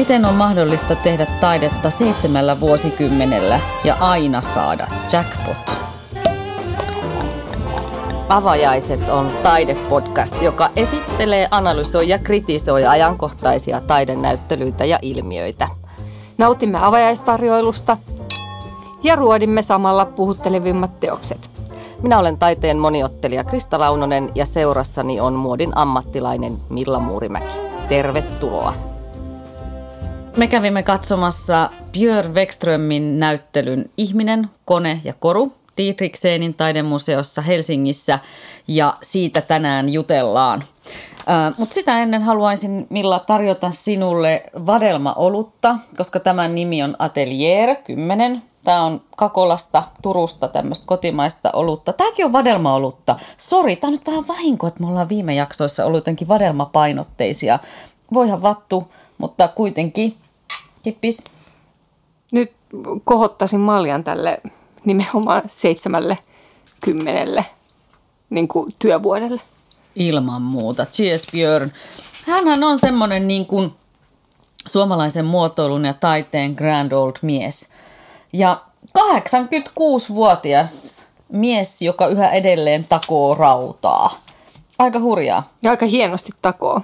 Miten on mahdollista tehdä taidetta seitsemällä vuosikymmenellä ja aina saada jackpot? Avajaiset on taidepodcast, joka esittelee, analysoi ja kritisoi ajankohtaisia taidenäyttelyitä ja ilmiöitä. Nautimme avajaistarjoilusta ja ruodimme samalla puhuttelevimmat teokset. Minä olen taiteen moniottelija Krista Launonen ja seurassani on muodin ammattilainen Milla Muurimäki. Tervetuloa! Me kävimme katsomassa Björn Wexströmin näyttelyn Ihminen, kone ja koru Dietrichsenin taidemuseossa Helsingissä ja siitä tänään jutellaan. Mutta sitä ennen haluaisin Milla tarjota sinulle vadelma-olutta, koska tämän nimi on Atelier 10. Tämä on Kakolasta, Turusta tämmöistä kotimaista olutta. Tämäkin on vadelma-olutta. Sori, tämä on nyt vähän vahinko, että me ollaan viime jaksoissa ollut jotenkin vadelmapainotteisia. Voihan vattu, mutta kuitenkin. Kippis. Nyt kohottaisin maljan tälle nimenomaan seitsemälle kymmenelle niin kuin työvuodelle. Ilman muuta. Cheers Björn. Hänhän on semmoinen niin kuin suomalaisen muotoilun ja taiteen grand old mies. Ja 86-vuotias mies, joka yhä edelleen takoo rautaa. Aika hurjaa. Ja aika hienosti takoo.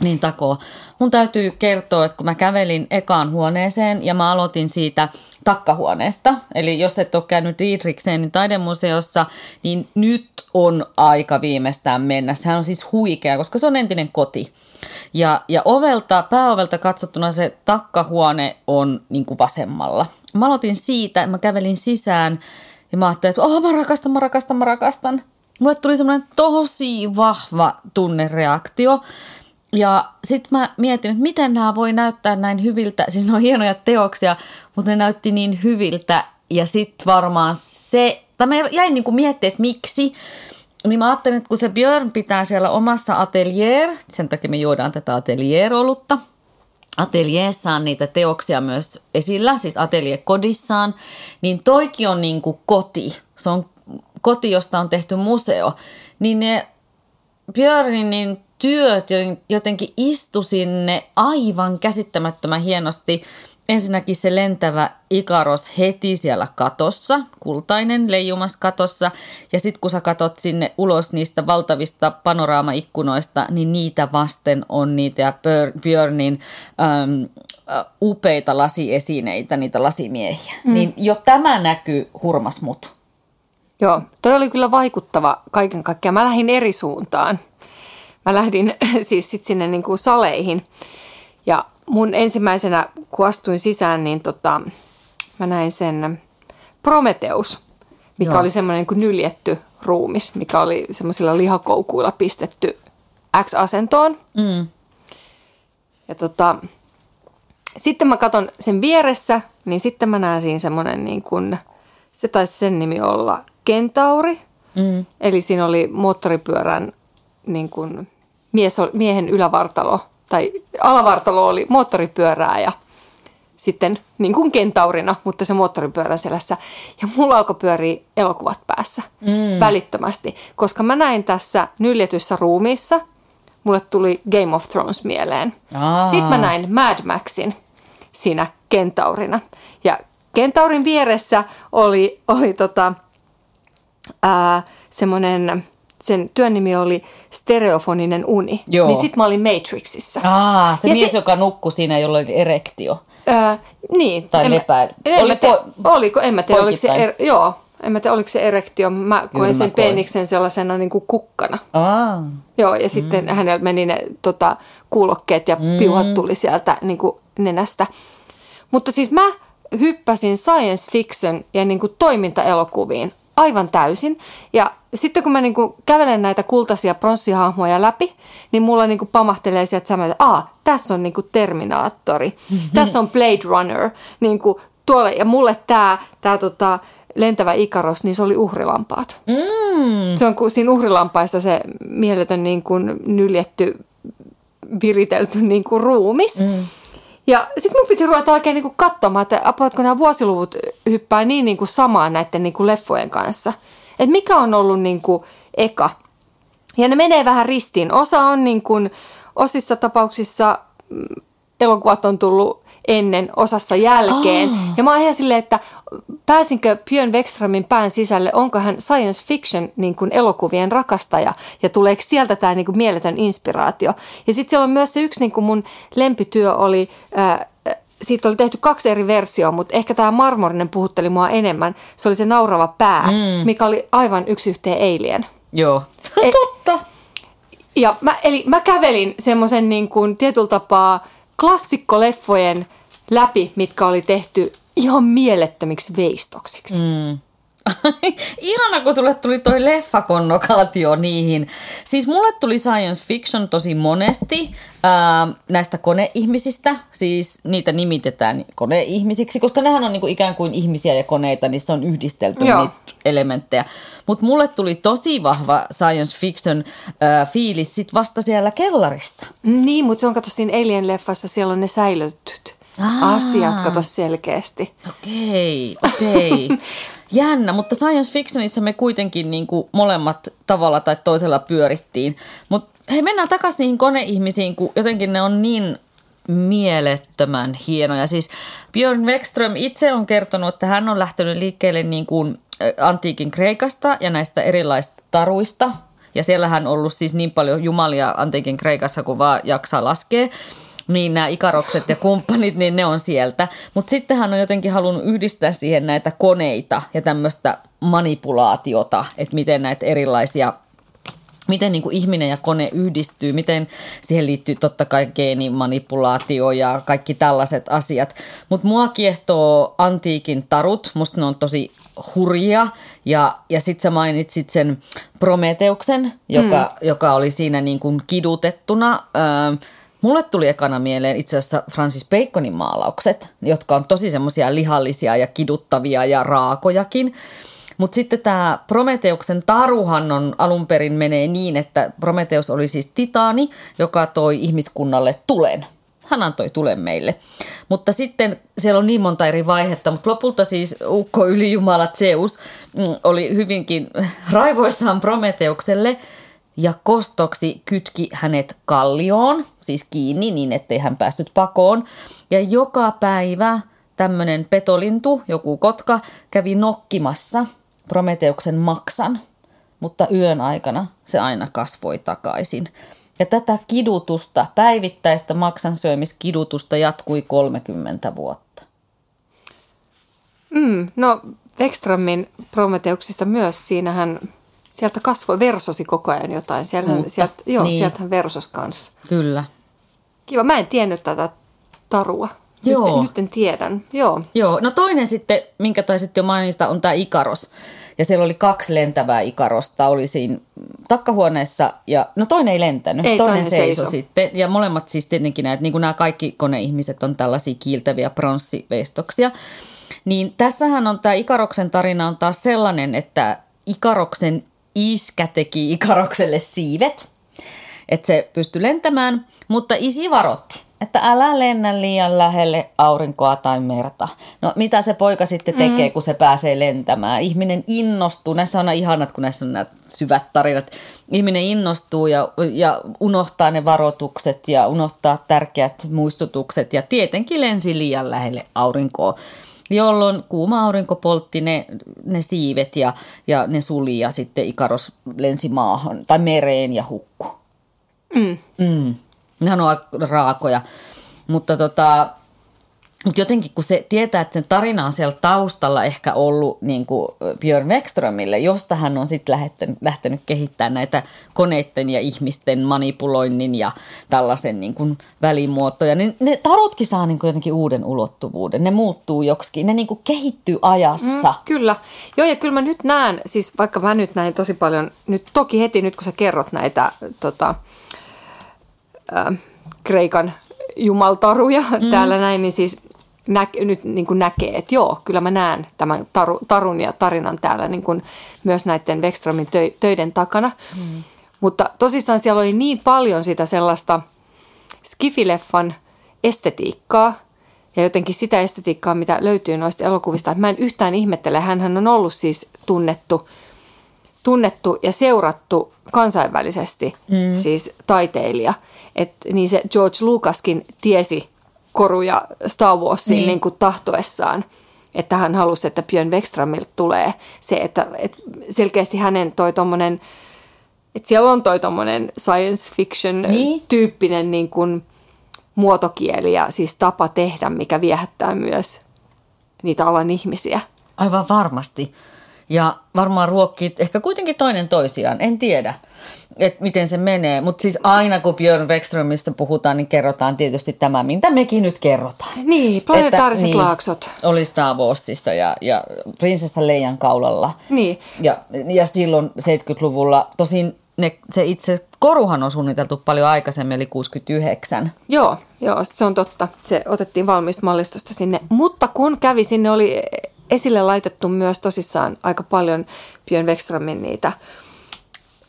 Niin takoo. Mun täytyy kertoa, että kun mä kävelin ekaan huoneeseen ja mä aloitin siitä takkahuoneesta, eli jos et ole käynyt Dietrichsenin taidemuseossa, niin nyt on aika viimeistään mennä. Sehän on siis huikea, koska se on entinen koti. Ja, ja ovelta, pääovelta katsottuna se takkahuone on niin kuin vasemmalla. Mä aloitin siitä, mä kävelin sisään ja mä ajattelin, että oh, mä rakastan, mä rakastan, mä rakastan. Mulle tuli semmoinen tosi vahva tunnereaktio. Ja sitten mä mietin, että miten nämä voi näyttää näin hyviltä. Siis ne on hienoja teoksia, mutta ne näytti niin hyviltä. Ja sitten varmaan se, tai mä jäin niin kuin miettimään, että miksi. Niin mä ajattelin, että kun se Björn pitää siellä omassa atelier, sen takia me juodaan tätä atelier-olutta. Ateljeessaan niitä teoksia myös esillä, siis ateljekodissaan, niin toiki on niin kuin koti. Se on koti, josta on tehty museo. Niin ne Björnin niin työt jotenkin istu sinne aivan käsittämättömän hienosti. Ensinnäkin se lentävä Ikaros heti siellä katossa, kultainen leijumas katossa. Ja sitten kun sä katot sinne ulos niistä valtavista panoraamaikkunoista, niin niitä vasten on niitä ja Björnin äm, upeita lasiesineitä, niitä lasimiehiä. Mm. Niin jo tämä näkyy hurmas mut. Joo, toi oli kyllä vaikuttava kaiken kaikkiaan. Mä lähdin eri suuntaan mä lähdin siis sit sinne niin kuin saleihin. Ja mun ensimmäisenä, kun astuin sisään, niin tota, mä näin sen Prometeus, mikä Joo. oli semmoinen niin nyljetty ruumis, mikä oli semmoisilla lihakoukuilla pistetty X-asentoon. Mm. Ja tota, sitten mä katson sen vieressä, niin sitten mä näen siinä semmoinen niin kuin, se taisi sen nimi olla Kentauri. Mm. Eli siinä oli moottoripyörän niin kuin mies, miehen ylävartalo tai alavartalo oli moottoripyörää ja sitten niin kuin kentaurina, mutta se moottoripyörä selässä. Ja mulla alkoi pyöriä elokuvat päässä mm. välittömästi, koska mä näin tässä nyljetyssä ruumiissa, mulle tuli Game of Thrones mieleen. Aa. Sitten mä näin Mad Maxin siinä kentaurina. Ja kentaurin vieressä oli, oli tota, semmoinen sen työn nimi oli Stereofoninen uni. Joo. Niin sit mä olin Matrixissa. Aa, se ja mies, se, joka nukkui siinä, jolla oli erektio. Öö, niin. Tai lepää. En oliko, mä te, oliko, en mä tiedä, oliko se, er, joo, en mä tiedä, oliko se erektio. Mä koin sen peniksen sellaisena niin kuin kukkana. Aa. Joo, ja sitten mm. hänellä meni ne tota, kuulokkeet ja mm. piuhat tuli sieltä niin kuin nenästä. Mutta siis mä hyppäsin science fiction ja niin kuin toimintaelokuviin aivan täysin. Ja sitten kun mä niin kuin kävelen näitä kultaisia pronssihahmoja läpi, niin mulla niin kuin pamahtelee sieltä että Aa, tässä on niin kuin Terminaattori, tässä on Blade Runner. Niin kuin tuolle, ja mulle tämä tää tota, lentävä Ikaros, niin se oli uhrilampaat. Mm. Se on kuin siinä uhrilampaissa se mieletön niin kuin nyljetty, viritelty niin kuin ruumis. Mm. Ja sitten mun piti ruveta oikein niinku katsomaan, että apaatko nämä vuosiluvut hyppää niin niinku samaan näiden niinku leffojen kanssa. Että mikä on ollut niinku eka. Ja ne menee vähän ristiin. Osa on niinku, osissa tapauksissa mm, elokuvat on tullut ennen, osassa jälkeen. Oh. Ja mä oon ihan silleen, että pääsinkö Björn Wexströmin pään sisälle, onko hän science fiction niin kuin elokuvien rakastaja ja tuleeko sieltä tämä niin kuin mieletön inspiraatio. Ja sitten siellä on myös se yksi niin kuin mun lempityö oli... Ää, siitä oli tehty kaksi eri versioa, mutta ehkä tämä marmorinen puhutteli mua enemmän. Se oli se naurava pää, mm. mikä oli aivan yksi yhteen Alien. Joo, e- totta. Ja mä, eli mä kävelin semmoisen niin kuin tietyllä tapaa klassikkoleffojen läpi, mitkä oli tehty ihan mielettömiksi veistoksiksi. Mm. Ihana, kun sulle tuli toi leffakonnokaatio niihin. Siis mulle tuli science fiction tosi monesti ää, näistä koneihmisistä. Siis niitä nimitetään koneihmisiksi, koska nehän on niinku ikään kuin ihmisiä ja koneita, niin se on yhdistelty Joo. niitä elementtejä. Mutta mulle tuli tosi vahva science fiction ää, fiilis sit vasta siellä kellarissa. Niin, mutta se on kato siinä Alien-leffassa, siellä on ne säilytyt Aa. asiat, kato selkeästi. Okei, okay, okei. Okay. Jännä, mutta science fictionissa me kuitenkin niin kuin molemmat tavalla tai toisella pyörittiin. Mutta hei, mennään takaisin niihin koneihmisiin, kun jotenkin ne on niin mielettömän hienoja. Siis Björn Wexström itse on kertonut, että hän on lähtenyt liikkeelle niin kuin antiikin Kreikasta ja näistä erilaisista taruista. Ja siellähän on ollut siis niin paljon jumalia antiikin Kreikassa, kuin vaan jaksaa laskea niin nämä ikarokset ja kumppanit, niin ne on sieltä. Mutta sitten hän on jotenkin halunnut yhdistää siihen näitä koneita ja tämmöistä manipulaatiota, että miten näitä erilaisia miten niin kuin ihminen ja kone yhdistyy, miten siihen liittyy totta kai geenimanipulaatio ja kaikki tällaiset asiat. Mutta mua kiehtoo antiikin tarut, musta ne on tosi hurjia ja, ja sitten sä mainitsit sen Prometeuksen, joka, mm. joka oli siinä niin kuin kidutettuna. Öö, Mulle tuli ekana mieleen itse asiassa Francis Baconin maalaukset, jotka on tosi semmoisia lihallisia ja kiduttavia ja raakojakin. Mutta sitten tämä Prometeuksen taruhan on alun perin menee niin, että Prometeus oli siis titaani, joka toi ihmiskunnalle tulen. Hän antoi tulen meille. Mutta sitten siellä on niin monta eri vaihetta, mutta lopulta siis ukko ylijumala Zeus mm, oli hyvinkin raivoissaan Prometeukselle – ja kostoksi kytki hänet kallioon, siis kiinni niin, ettei hän päässyt pakoon. Ja joka päivä tämmöinen petolintu, joku kotka, kävi nokkimassa Prometeuksen maksan, mutta yön aikana se aina kasvoi takaisin. Ja tätä kidutusta, päivittäistä maksansyömiskidutusta jatkui 30 vuotta. Mm, no Ekströmin Prometeuksista myös, siinähän sieltä kasvoi, versosi koko ajan jotain. Siellä, Mutta, sieltä, joo, niin. sieltähän versos kanssa. Kyllä. Kiva. Mä en tiennyt tätä tarua. Joo. Nyt, nyt en tiedän. Joo. Joo. No toinen sitten, minkä taisit jo mainita, on tämä Ikaros. Ja siellä oli kaksi lentävää Ikarosta, oli siinä takkahuoneessa ja no toinen ei lentänyt, ei, toinen, toinen seisoi seiso. sitten. Ja molemmat siis tietenkin näitä, niin kuin nämä kaikki koneihmiset on tällaisia kiiltäviä pronssiveistoksia. Niin tässähän on tämä Ikaroksen tarina on taas sellainen, että Ikaroksen iskä teki Ikarokselle siivet, että se pystyi lentämään, mutta isi varotti, että älä lennä liian lähelle aurinkoa tai merta. No mitä se poika sitten tekee, mm. kun se pääsee lentämään? Ihminen innostuu, näissä on ihanat, kun näissä on nämä syvät tarinat. Ihminen innostuu ja, ja unohtaa ne varoitukset ja unohtaa tärkeät muistutukset ja tietenkin lensi liian lähelle aurinkoa jolloin kuuma aurinko poltti ne, ne siivet ja, ja ne suli ja sitten Ikaros lensi maahan tai mereen ja hukku. Mm. Mm. Nehän on raakoja. Mutta tota, mutta jotenkin kun se tietää, että sen tarina on siellä taustalla ehkä ollut niin kuin Björn Wexströmille, josta hän on sitten lähtenyt, lähtenyt kehittämään näitä koneiden ja ihmisten manipuloinnin ja tällaisen niin kuin välimuotoja, niin ne tarotkin saa niin kuin jotenkin uuden ulottuvuuden. Ne muuttuu joksikin, ne niin kuin kehittyy ajassa. Mm, kyllä. Joo ja kyllä mä nyt näen, siis vaikka mä nyt näin tosi paljon, nyt toki heti nyt kun sä kerrot näitä tota, äh, Kreikan jumaltaruja mm. täällä näin, niin siis nä, nyt niin kuin näkee, että joo, kyllä mä näen tämän taru, tarun ja tarinan täällä niin kuin myös näiden Wexströmin tö, töiden takana. Mm. Mutta tosissaan siellä oli niin paljon sitä sellaista skifileffan estetiikkaa ja jotenkin sitä estetiikkaa, mitä löytyy noista elokuvista. Että mä en yhtään ihmettele, hän on ollut siis tunnettu, tunnettu ja seurattu kansainvälisesti mm. siis taiteilija. Et niin se George Lucaskin tiesi koruja Star Warsiin Niin. niin. Niin kuin tahtoessaan. Että hän halusi, että Björn Wexströmiltä tulee se, että, että selkeästi hänen toi tommonen, että siellä on toi tommonen science fiction Niin. tyyppinen niin kuin muotokieli ja siis tapa tehdä, mikä viehättää myös niitä alan ihmisiä. Aivan varmasti. Ja varmaan ruokkii ehkä kuitenkin toinen toisiaan. En tiedä, että miten se menee. Mutta siis aina kun Björn Wexströmistä puhutaan, niin kerrotaan tietysti tämä, mitä mekin nyt kerrotaan. Niin, planetaariset Että- laaksot. Oli Star Warsissa ja, ja Prinsessa Leijan kaulalla. Niin. Ja, ja silloin 70-luvulla, tosin ne, se itse koruhan on suunniteltu paljon aikaisemmin, eli 69. Joo, joo, se on totta. Se otettiin valmista mallistosta sinne. Mutta kun kävi, sinne oli esille laitettu myös tosissaan aika paljon Björn Wexströmin niitä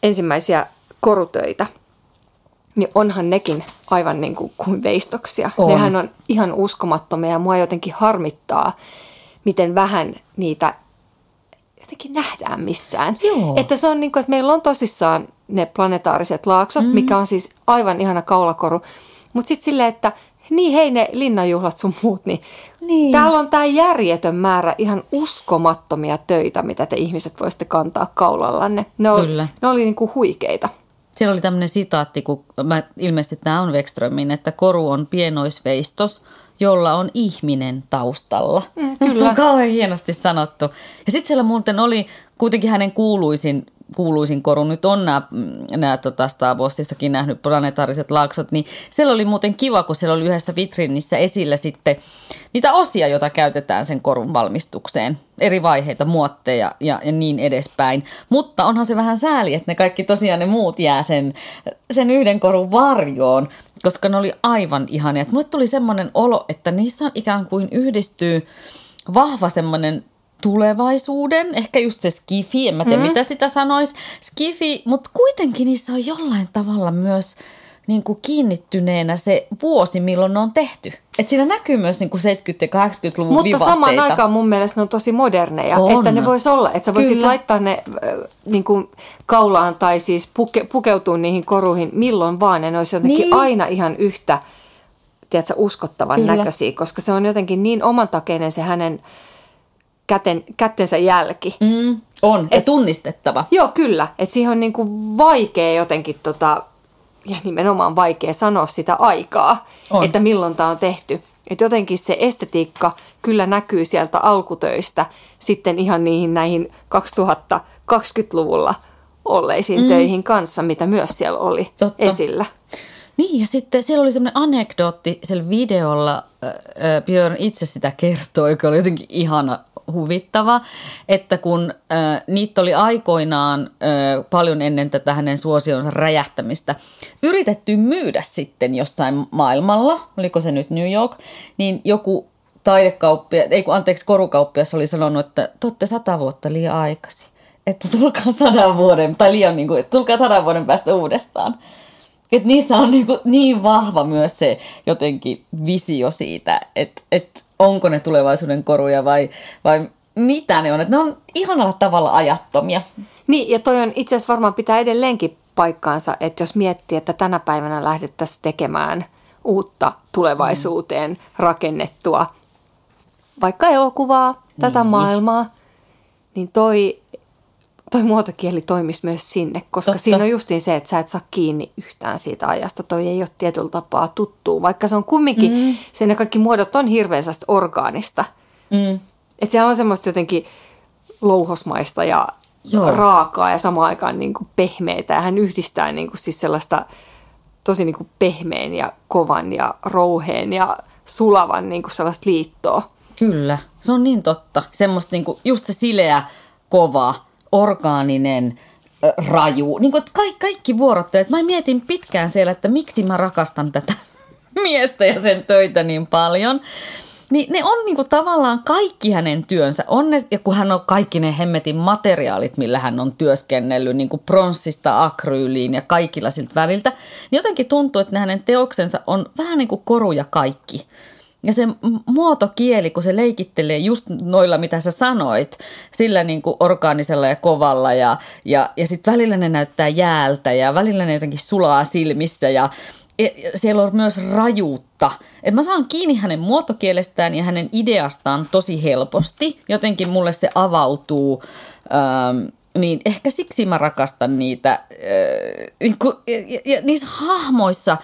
ensimmäisiä korutöitä. Niin onhan nekin aivan niin kuin, kuin veistoksia. On. Nehän on ihan uskomattomia ja mua jotenkin harmittaa, miten vähän niitä jotenkin nähdään missään. Joo. Että se on niin kuin, että meillä on tosissaan ne planetaariset laaksot, mm. mikä on siis aivan ihana kaulakoru. Mutta sitten silleen, että niin hei ne linnanjuhlat sun muut, niin, Niin. täällä on tämä järjetön määrä ihan uskomattomia töitä, mitä te ihmiset voisitte kantaa kaulallanne. Ne oli, Kyllä. ne oli niin kuin huikeita. Siellä oli tämmöinen sitaatti, kun mä, ilmeisesti tämä on Wexströmin, että koru on pienoisveistos, jolla on ihminen taustalla. Mm, Musta se kyllä. on kauhean hienosti sanottu. Ja sitten siellä muuten oli kuitenkin hänen kuuluisin, kuuluisin koru. Nyt on nämä, nämä tota Star Warsissakin nähnyt planetaariset laaksot, niin siellä oli muuten kiva, kun siellä oli yhdessä vitriinissä esillä sitten niitä osia, joita käytetään sen korun valmistukseen. Eri vaiheita, muotteja ja, ja niin edespäin. Mutta onhan se vähän sääli, että ne kaikki tosiaan ne muut jää sen, sen yhden korun varjoon, koska ne oli aivan ihania. Mulle tuli semmoinen olo, että niissä on ikään kuin yhdistyy vahva semmoinen tulevaisuuden, ehkä just se skifi, en mä tiedä mm. mitä sitä sanoisi, skifi, mutta kuitenkin niissä on jollain tavalla myös niin kuin kiinnittyneenä se vuosi, milloin ne on tehty. Et siinä näkyy myös niin kuin 70- ja 80-luvun Mutta vivahteita. samaan aikaan mun mielestä ne on tosi moderneja. On. Että ne vois olla, että sä voisit Kyllä. laittaa ne äh, niin kuin kaulaan tai siis puke, pukeutua niihin koruihin milloin vaan. Ja ne olisi jotenkin Niin. aina ihan yhtä tiedätkö, uskottavan Kyllä. Näköisiä, koska se on jotenkin niin omantakeinen se hänen käten, kättensä jälki. Mm. On, ja Et- tunnistettava. Joo, kyllä. Että siihen on niin kuin vaikea jotenkin, tota, ja nimenomaan vaikea sanoa sitä aikaa, On. että milloin tämä on tehty. Että jotenkin se estetiikka kyllä näkyy sieltä alkutöistä sitten ihan niihin näihin 2020-luvulla olleisiin mm. töihin kanssa, mitä myös siellä oli Totta. esillä. Niin, ja sitten siellä oli semmoinen anekdootti siellä videolla, äh, Björn itse sitä kertoi, joka oli jotenkin ihana huvittava, että kun äh, niitä oli aikoinaan äh, paljon ennen tätä hänen suosionsa räjähtämistä yritetty myydä sitten jossain maailmalla, oliko se nyt New York, niin joku taidekauppia, ei kun anteeksi, korukauppias oli sanonut, että te olette sata vuotta liian aikaisin. Että tulkaa sadan vuoden, tai liian niin kuin, että tulkaa sadan vuoden päästä uudestaan. Et niissä on niinku niin vahva myös se jotenkin visio siitä, että et onko ne tulevaisuuden koruja vai, vai mitä ne on. Et ne on ihanalla tavalla ajattomia. Niin, ja toi on itse asiassa varmaan pitää edelleenkin paikkaansa, että jos miettii, että tänä päivänä lähdettäisiin tekemään uutta tulevaisuuteen rakennettua vaikka elokuvaa, tätä maailmaa, niin toi, toi muotokieli toimisi myös sinne, koska Totta. siinä on justiin se, että sä et saa kiinni yhtään siitä ajasta. Toi ei ole tietyllä tapaa tuttuu, vaikka se on kumminkin, mm. se ne kaikki muodot on hirveän orgaanista. Mm. Että se on semmoista jotenkin louhosmaista ja Joo. Raakaa ja samaan aikaan niin kuin pehmeitä. Ja hän yhdistää niin kuin siis sellaista tosi niin kuin pehmeän ja kovan ja rouheen ja sulavan niin kuin sellaista liittoa. Kyllä, se on niin totta. Semmoista niinku, just se sileä, kova, orgaaninen, raju. Niin kuin, kaikki, kaikki vuorottelet. Mä mietin pitkään siellä, että miksi mä rakastan tätä miestä ja sen töitä niin paljon. Niin ne on niinku tavallaan kaikki hänen työnsä. On ne, ja kun hän on kaikki ne hemmetin materiaalit, millä hän on työskennellyt, niin kuin pronssista akryyliin ja kaikilla siltä väliltä, niin jotenkin tuntuu, että ne hänen teoksensa on vähän niin kuin koruja kaikki. Ja se muotokieli, kun se leikittelee just noilla, mitä sä sanoit, sillä niin kuin orgaanisella ja kovalla ja, ja, ja sitten välillä ne näyttää jäältä ja välillä ne jotenkin sulaa silmissä ja siellä on myös rajuutta. Et mä saan kiinni hänen muotokielestään ja hänen ideastaan tosi helposti. Jotenkin mulle se avautuu. Ähm, niin ehkä siksi mä rakastan niitä. Äh, niin kuin, ja, ja niissä hahmoissa,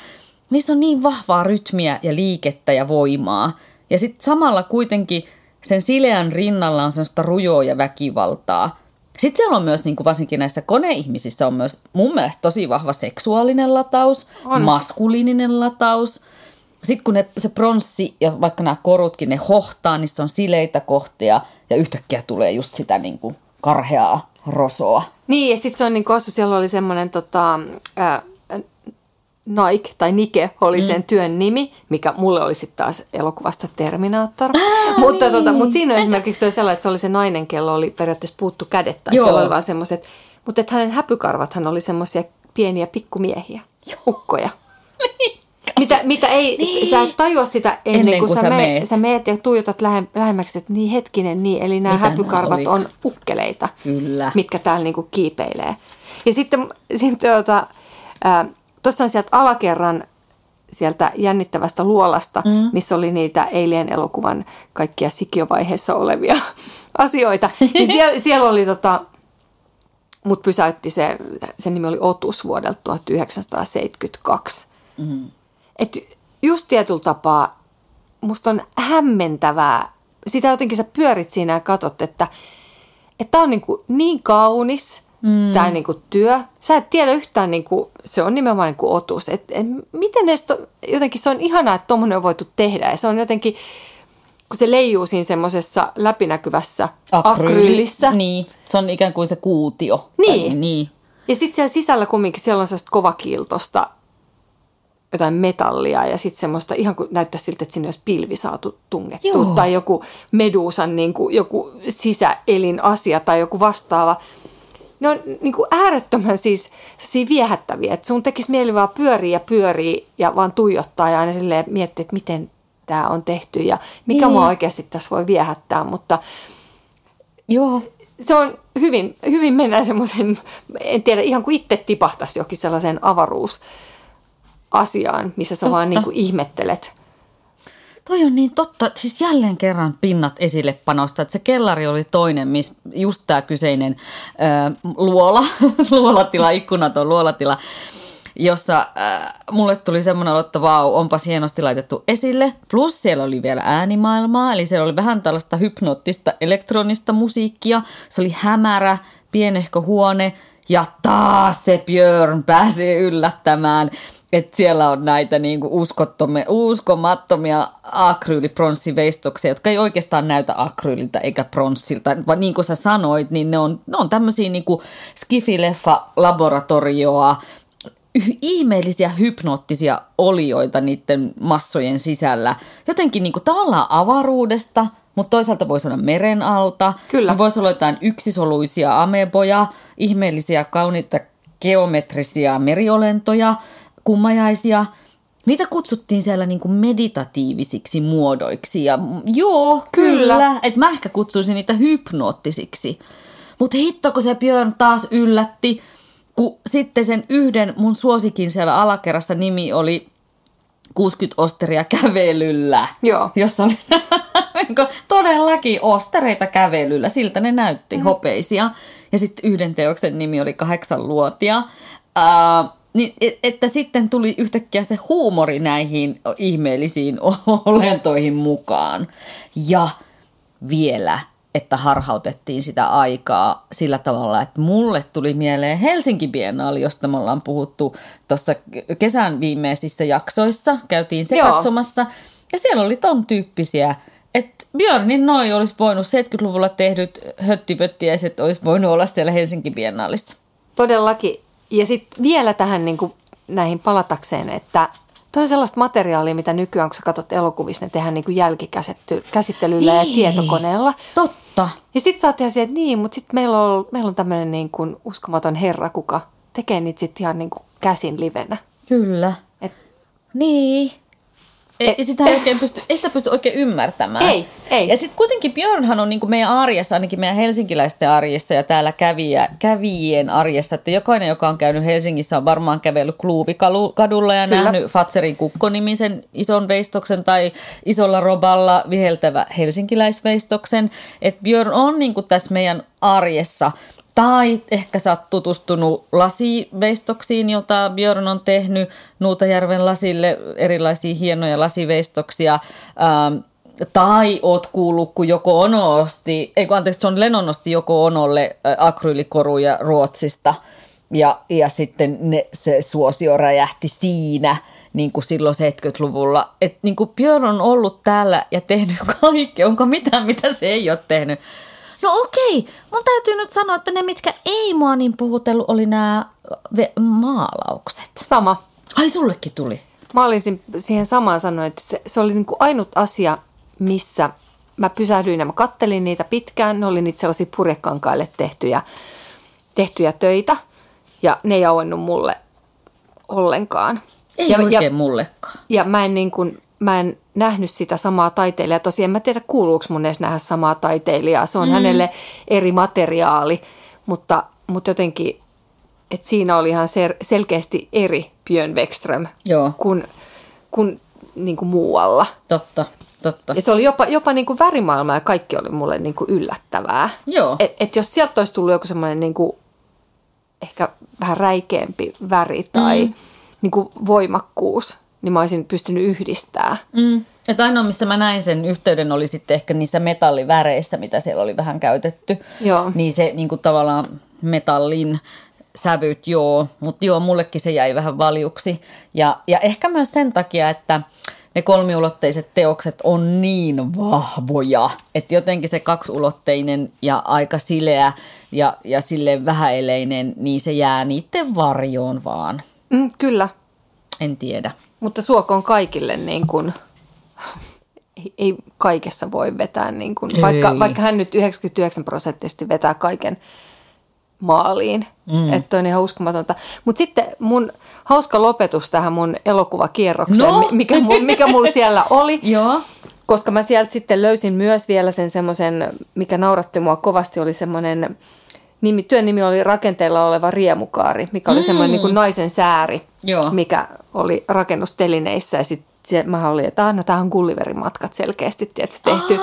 niissä on niin vahvaa rytmiä ja liikettä ja voimaa. Ja sitten samalla kuitenkin sen sileän rinnalla on sellaista rujoa ja väkivaltaa – sitten siellä on myös, niin kuin varsinkin näissä koneihmisissä, on myös mun mielestä tosi vahva seksuaalinen lataus, on. maskuliininen lataus. Sitten kun ne, se pronssi ja vaikka nämä korutkin, ne hohtaa, niissä on sileitä kohtia ja yhtäkkiä tulee just sitä niin kuin karheaa rosoa. Niin, ja sitten se on niin kuin, siellä oli semmoinen tota, äh, Nike tai Nike oli sen mm. työn nimi, mikä mulle oli sitten taas elokuvasta Terminator. Ah, mutta, tota, niin. tota, mutta siinä on esimerkiksi oli sellainen, että se oli se nainen, kello oli periaatteessa puuttu kädet tai Joo. siellä oli vaan semmoiset. Mutta että hänen häpykarvathan oli semmoisia pieniä pikkumiehiä, Joo. ukkoja. mitä, mitä ei, niin. sä et tajua sitä ennen, ennen kuin, kuin sä, meet. sä meet ja tuijotat lähe, lähemmäksi, että niin hetkinen, niin, eli nämä mitä häpykarvat on ukkeleita, Kyllä. mitkä täällä niinku kiipeilee. Ja sitten, sitten tuota, äh, Tuossa on sieltä alakerran sieltä jännittävästä luolasta, mm. missä oli niitä eilien elokuvan kaikkia sikiövaiheessa olevia asioita. Niin siellä, siellä oli tota, mut pysäytti se, sen nimi oli Otus vuodelta 1972. Mm. Et just tietyllä tapaa musta on hämmentävää, sitä jotenkin sä pyörit siinä ja katot, että tämä on niin, kuin niin kaunis – mm. tämä niinku työ. Sä et tiedä yhtään, niinku, se on nimenomaan niinku otus. Et, et, miten esto, jotenkin se on ihanaa, että tuommoinen on voitu tehdä. Ja se on jotenkin, kun se leijuu siinä semmoisessa läpinäkyvässä Akryyli. akryylissä. Niin, se on ikään kuin se kuutio. Niin. Tai, niin. Ja sitten siellä sisällä kumminkin siellä on sellaista kovakiiltosta jotain metallia ja sitten semmoista ihan kuin näyttää siltä, että sinne olisi pilvi saatu tungettua. Joo. Tai joku medusan niin kuin, joku sisäelin asia tai joku vastaava ne on niin kuin äärettömän siis, siis viehättäviä. Että sun tekisi mieli vaan pyöriä ja pyöriä ja vaan tuijottaa ja aina silleen miettiä, että miten tämä on tehty ja mikä niin. mua oikeasti tässä voi viehättää. Mutta Joo. se on hyvin, hyvin mennään semmoisen, en tiedä, ihan kuin itse tipahtaisi jokin sellaiseen avaruusasiaan, missä sä Totta. vaan niin kuin ihmettelet – Toi on niin totta, siis jälleen kerran pinnat esille panosta, että se kellari oli toinen, missä just tämä kyseinen äh, luola, luolatila, ikkunaton luolatila, jossa äh, mulle tuli semmoinen että vau, onpas hienosti laitettu esille. Plus siellä oli vielä äänimaailmaa, eli siellä oli vähän tällaista hypnoottista elektronista musiikkia. Se oli hämärä, pienehkö huone, ja taas se Björn pääsee yllättämään että siellä on näitä niin kuin uskomattomia akryylipronssiveistoksia, jotka ei oikeastaan näytä akryyliltä eikä pronssilta, vaan niin kuin sä sanoit, niin ne on, ne on tämmöisiä niin kuin skifileffa-laboratorioa, ihmeellisiä hypnoottisia olioita niiden massojen sisällä. Jotenkin niin kuin tavallaan avaruudesta, mutta toisaalta voisi olla meren alta. Kyllä. Voisi olla jotain yksisoluisia ameboja, ihmeellisiä kauniita geometrisia meriolentoja – kummajaisia. Niitä kutsuttiin siellä niin kuin meditatiivisiksi muodoiksi ja joo, kyllä. kyllä. Että mä ehkä kutsuisin niitä hypnoottisiksi. Mutta hitto, kun se Björn taas yllätti, kun sitten sen yhden mun suosikin siellä alakerrassa nimi oli 60 osteria kävelyllä. Joo. Jossa oli niinku todellakin ostereita kävelyllä. Siltä ne näytti, mm. hopeisia. Ja sitten yhden teoksen nimi oli kahdeksan luotia. Niin, että sitten tuli yhtäkkiä se huumori näihin ihmeellisiin olentoihin mukaan. Ja vielä, että harhautettiin sitä aikaa sillä tavalla, että mulle tuli mieleen Helsinki Biennaali, josta me ollaan puhuttu tuossa kesän viimeisissä jaksoissa. Käytiin se Joo. katsomassa. Ja siellä oli ton tyyppisiä, että Björnin noi olisi voinut 70-luvulla tehdyt höttipöttiäiset olisi voinut olla siellä Helsinki Biennaalissa. Todellakin ja sitten vielä tähän niin kuin näihin palatakseen, että Tuo on sellaista materiaalia, mitä nykyään, kun sä katsot elokuvissa, ne tehdään niin kuin jälkikäsittelyllä niin. ja tietokoneella. Totta. Ja sitten sä oot ihan että niin, mutta sitten meillä on, meillä on tämmöinen niin kuin uskomaton herra, kuka tekee niitä sitten ihan niin kuin käsin livenä. Kyllä. Et, niin. Ei, sitä ei, oikein pysty, ei sitä pysty oikein ymmärtämään. Ei, ei. Ja sitten kuitenkin Björnhan on niin kuin meidän arjessa, ainakin meidän helsinkiläisten arjessa ja täällä kävijä, kävijien arjessa, että jokainen, joka on käynyt Helsingissä, on varmaan kävellyt Kluuvikadulla ja Kyllä. nähnyt Fatserin kukkonimisen ison veistoksen tai isolla roballa viheltävä helsinkiläisveistoksen. Että Björn on niin kuin tässä meidän arjessa – tai ehkä sä oot tutustunut lasiveistoksiin, jota Björn on tehnyt Nuutajärven lasille, erilaisia hienoja lasiveistoksia. Ähm, tai oot kuullut, kun Joko Ono osti, ei kun anteeksi, John Lennon osti Joko Onolle äh, akrylikoruja Ruotsista. Ja, ja sitten ne, se suosio räjähti siinä niin kuin silloin 70-luvulla. Että niin kuin Björn on ollut täällä ja tehnyt kaikkea. Onko mitään, mitä se ei ole tehnyt? No okei, mun täytyy nyt sanoa, että ne mitkä ei mua niin puhutellut oli nämä maalaukset. Sama. Ai sullekin tuli. Mä olisin siihen samaan sanoa, että se, se oli niin kuin ainut asia, missä mä pysähdyin ja mä kattelin niitä pitkään. Ne oli niitä sellaisia purjekankaille tehtyjä, tehtyjä töitä ja ne ei auennut mulle ollenkaan. Ei ja, oikein ja, mullekaan. Ja mä en niin kuin, mä en nähnyt sitä samaa taiteilijaa. Tosiaan mä tiedä, kuuluuko mun edes nähdä samaa taiteilijaa. Se on mm. hänelle eri materiaali, mutta, mutta jotenkin, että siinä oli ihan sel- selkeästi eri Björn Wexström Joo. kuin, kuin, niin kuin muualla. Totta. Totta. Ja se oli jopa, jopa niin kuin värimaailma ja kaikki oli mulle niin kuin yllättävää. Joo. Et, et jos sieltä olisi tullut joku semmoinen niin kuin ehkä vähän räikeämpi väri tai mm. niin kuin voimakkuus, niin mä olisin pystynyt yhdistää. Mm. Että ainoa, missä mä näin sen yhteyden, oli sitten ehkä niissä metalliväreissä, mitä siellä oli vähän käytetty. Joo. Niin se niin kuin tavallaan metallin sävyt, joo. Mutta joo, mullekin se jäi vähän valjuksi. Ja, ja ehkä myös sen takia, että ne kolmiulotteiset teokset on niin vahvoja, että jotenkin se kaksiulotteinen ja aika sileä ja, ja sille vähäeleinen, niin se jää niiden varjoon vaan. Mm, kyllä. En tiedä. Mutta suokoon kaikille niin kuin, ei kaikessa voi vetää, niin kuin, vaikka, vaikka hän nyt 99 prosenttisesti vetää kaiken maaliin. Mm. Että on ihan uskomatonta. Mutta sitten mun hauska lopetus tähän mun elokuvakierrokseen, no. mikä, mikä mulla siellä oli. Joo. Koska mä sieltä sitten löysin myös vielä sen semmoisen, mikä nauratti mua kovasti, oli semmoinen nimi, työn nimi oli rakenteella oleva riemukaari, mikä oli mm. semmoinen niin kuin naisen sääri, Joo. mikä oli rakennustelineissä. Ja sitten mä olin, että no, tämä on Gulliverin matkat selkeästi tietysti, tehty,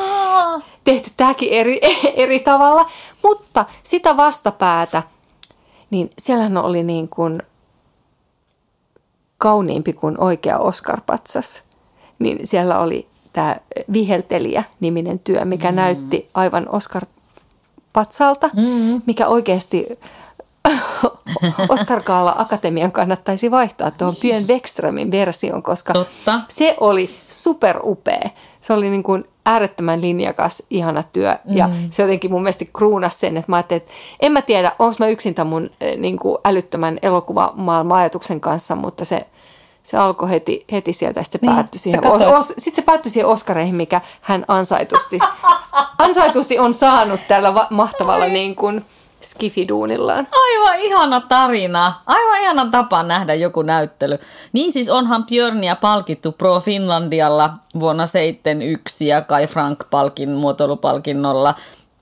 tehty tämäkin eri, eri tavalla. Mutta sitä vastapäätä, niin siellähän oli niin kuin kauniimpi kuin oikea Oscar-patsas. Niin siellä oli tämä Viheltelijä-niminen työ, mikä mm. näytti aivan Oscar patsalta, mm. mikä oikeasti Oscar Kaala Akatemian kannattaisi vaihtaa tuohon Björn Wexströmin version, koska Totta. se oli upea. Se oli niin kuin äärettömän linjakas, ihana työ. Mm. Ja se jotenkin mun mielestä kruunasi sen, että mä ajattelin, että en mä tiedä, onko mä yksin tämän mun eh, niin kuin älyttömän elokuvamaailman ajatuksen kanssa, mutta se, se alkoi heti, heti sieltä ja sitten niin, päättyi siihen, os, os, sitten se päättyi siihen Oscareihin, mikä hän ansaitusti ansaitusti on saanut tällä va- mahtavalla niin kuin skifiduunillaan. Aivan ihana tarina. Aivan ihana tapa nähdä joku näyttely. Niin siis onhan Björnia palkittu Pro Finlandialla vuonna 1971 ja Kai Frank-palkin muotoilupalkinnolla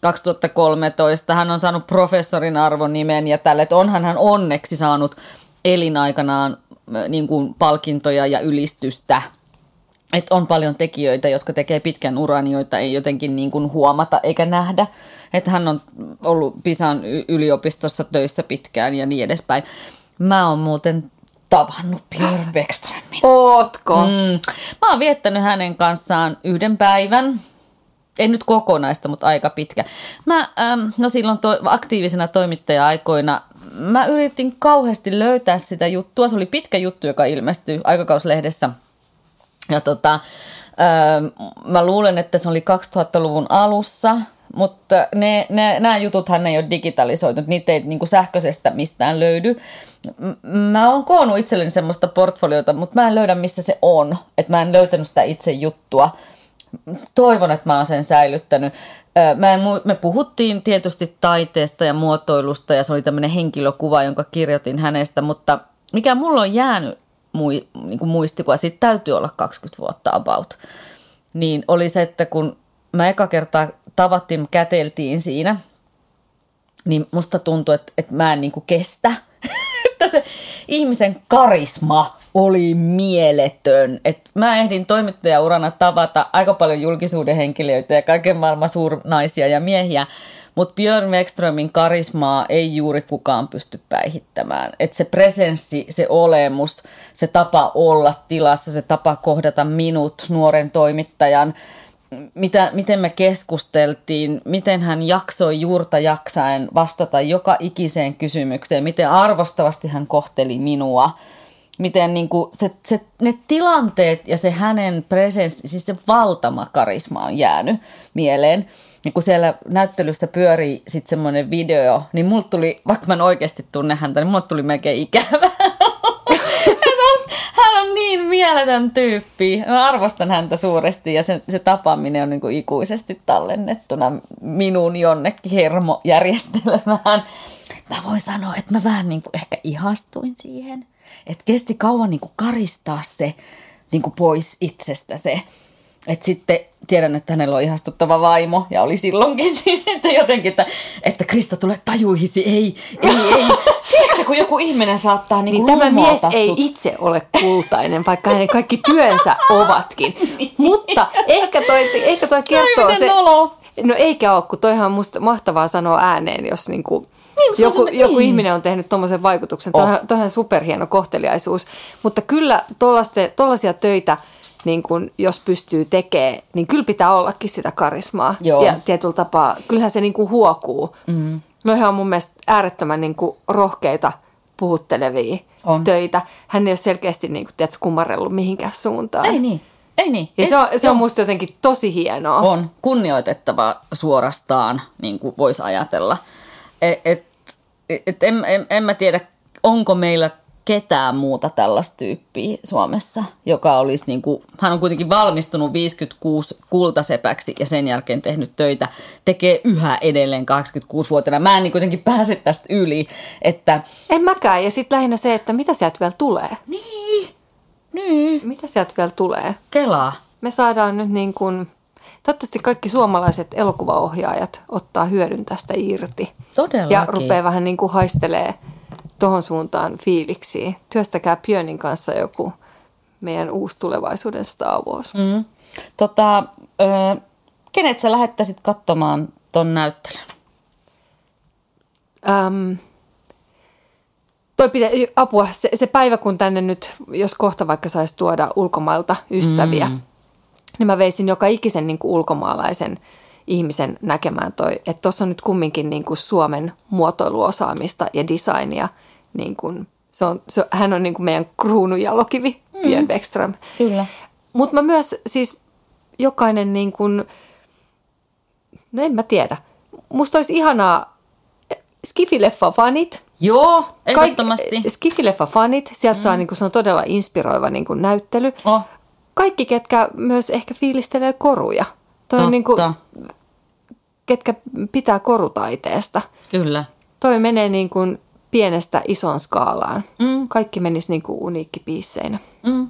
2013. Hän on saanut professorin arvon nimen ja tälle, että onhan hän onneksi saanut elinaikanaan niin kuin palkintoja ja ylistystä että on paljon tekijöitä, jotka tekee pitkän uran, joita ei jotenkin niin kuin huomata eikä nähdä. Että hän on ollut Pisan yliopistossa töissä pitkään ja niin edespäin. Mä oon muuten tavannut Björn Beckströmin. Ootko? Mm. Mä oon viettänyt hänen kanssaan yhden päivän. En nyt kokonaista, mutta aika pitkä. Mä, ähm, no silloin to, aktiivisena toimittaja-aikoina mä yritin kauheasti löytää sitä juttua. Se oli pitkä juttu, joka ilmestyi aikakauslehdessä – ja tota, öö, mä luulen, että se oli 2000-luvun alussa, mutta ne, ne, nämä jututhan ei ole digitalisoitu, niitä ei niin kuin sähköisestä mistään löydy. Mä oon koonnut itselleni semmoista portfoliota, mutta mä en löydä, missä se on. Että mä en löytänyt sitä itse juttua. Toivon, että mä oon sen säilyttänyt. Mä en, me puhuttiin tietysti taiteesta ja muotoilusta ja se oli tämmöinen henkilökuva, jonka kirjoitin hänestä, mutta mikä mulla on jäänyt mui, niin muistikuva, siitä täytyy olla 20 vuotta about, niin oli se, että kun mä eka kertaa tavattiin, käteltiin siinä, niin musta tuntui, että, että mä en niin kestä. että se ihmisen karisma oli mieletön. Et mä ehdin toimittajaurana tavata aika paljon julkisuuden henkilöitä ja kaiken maailman suurnaisia ja miehiä, mutta Björn Wexströmin karismaa ei juuri kukaan pysty päihittämään. Et se presenssi, se olemus, se tapa olla tilassa, se tapa kohdata minut, nuoren toimittajan, mitä, miten me keskusteltiin, miten hän jaksoi juurta jaksaen vastata joka ikiseen kysymykseen, miten arvostavasti hän kohteli minua, miten niin kuin se, se, ne tilanteet ja se hänen presenssi, siis se valtama karisma on jäänyt mieleen niin kun siellä näyttelyssä pyörii sitten semmoinen video, niin mulla tuli, vaikka mä en oikeasti tunne häntä, niin mulla tuli melkein ikävä. Mieletön tyyppi. Mä arvostan häntä suuresti ja se, se tapaaminen on niin kuin ikuisesti tallennettuna minun jonnekin hermojärjestelmään. Mä voin sanoa, että mä vähän niin kuin ehkä ihastuin siihen. Että kesti kauan niin kuin karistaa se niin kuin pois itsestä se että sitten tiedän, että hänellä on ihastuttava vaimo ja oli silloinkin, niin sitten jotenkin, että, että Krista tulee tajuihisi, ei, ei, ei. Tiedätkö, kun joku ihminen saattaa niin, niin tämä mies sut. ei itse ole kultainen, vaikka hänen kaikki työnsä ovatkin. Mutta ehkä toi, ehkä toi kertoo Ai, se... Nolo. No eikä ole, kun toihan on musta mahtavaa sanoa ääneen, jos niinku, niin, joku, joku niin. ihminen on tehnyt tuommoisen vaikutuksen. Oh. Tuohan superhieno kohteliaisuus. Mutta kyllä tuollaisia töitä – niin kun, jos pystyy tekemään, niin kyllä pitää ollakin sitä karismaa. Joo. Ja tietyllä tapaa, kyllähän se niin kuin huokuu. Mm. Noihan on mun mielestä äärettömän niin kuin rohkeita puhuttelevia on. töitä. Hän ei ole selkeästi niin kuin, tiedätkö, kummarellut mihinkään suuntaan. Ei niin. Ei niin. Ja se on, se on musta jotenkin tosi hienoa. On. Kunnioitettava suorastaan, niin kuin voisi ajatella. Et, et, et en, en, en mä tiedä, onko meillä ketään muuta tällaista tyyppiä Suomessa, joka olisi niin kuin, hän on kuitenkin valmistunut 56 kultasepäksi ja sen jälkeen tehnyt töitä, tekee yhä edelleen 86-vuotiaana. Mä en niin kuitenkin pääse tästä yli, että... En mäkään, ja sitten lähinnä se, että mitä sieltä vielä tulee. Niin, niin. Mitä sieltä vielä tulee? Kelaa. Me saadaan nyt niin kuin, toivottavasti kaikki suomalaiset elokuvaohjaajat ottaa hyödyn tästä irti. Todellakin. Ja rupeaa vähän niin kuin haistelee tuohon suuntaan fiiliksiä. Työstäkää Björnin kanssa joku meidän uusi tulevaisuuden Star Wars. Mm. Tota, ö, kenet sä lähettäisit katsomaan ton näyttelyn? Ähm, toi pitä, apua, se, se päivä kun tänne nyt, jos kohta vaikka saisi tuoda ulkomailta ystäviä, mm. niin mä veisin joka ikisen niin kuin ulkomaalaisen – ihmisen näkemään toi, että tuossa on nyt kumminkin niin kuin Suomen muotoiluosaamista ja designia. Niin kuin, se on, se, hän on niin kuin meidän kruunujalokivi, mm. Björn Beckström. Kyllä. Mutta mä myös siis jokainen niin kuin, no en mä tiedä. Musta olisi ihanaa Skifileffa-fanit. Joo, ehdottomasti. Kaik, Skifileffa-fanit, sieltä mm. saa, niin kuin, se on todella inspiroiva niin kuin, näyttely. Oh. Kaikki, ketkä myös ehkä fiilistelee koruja. Toi on niin kuin, ketkä pitää korutaiteesta. Kyllä. Toi menee niin kuin pienestä ison skaalaan. Mm. Kaikki menisi niin kuin uniikkipiisseinä. Mm.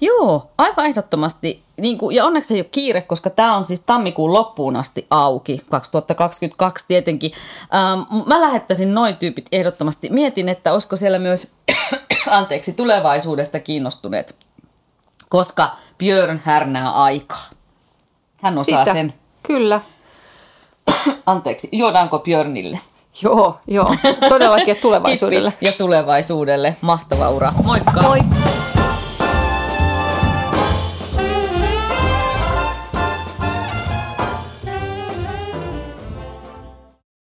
Joo, aivan ehdottomasti. Niin kuin, ja onneksi ei ole kiire, koska tämä on siis tammikuun loppuun asti auki, 2022 tietenkin. Ähm, mä lähettäisin noin tyypit ehdottomasti. Mietin, että olisiko siellä myös, anteeksi, tulevaisuudesta kiinnostuneet, koska Björn härnää aikaa. Hän osaa Sitä. sen. Kyllä. Anteeksi, juodaanko Björnille? Joo, joo. Todellakin tulevaisuudelle. ja tulevaisuudelle. Mahtava ura. Moikka. Moi.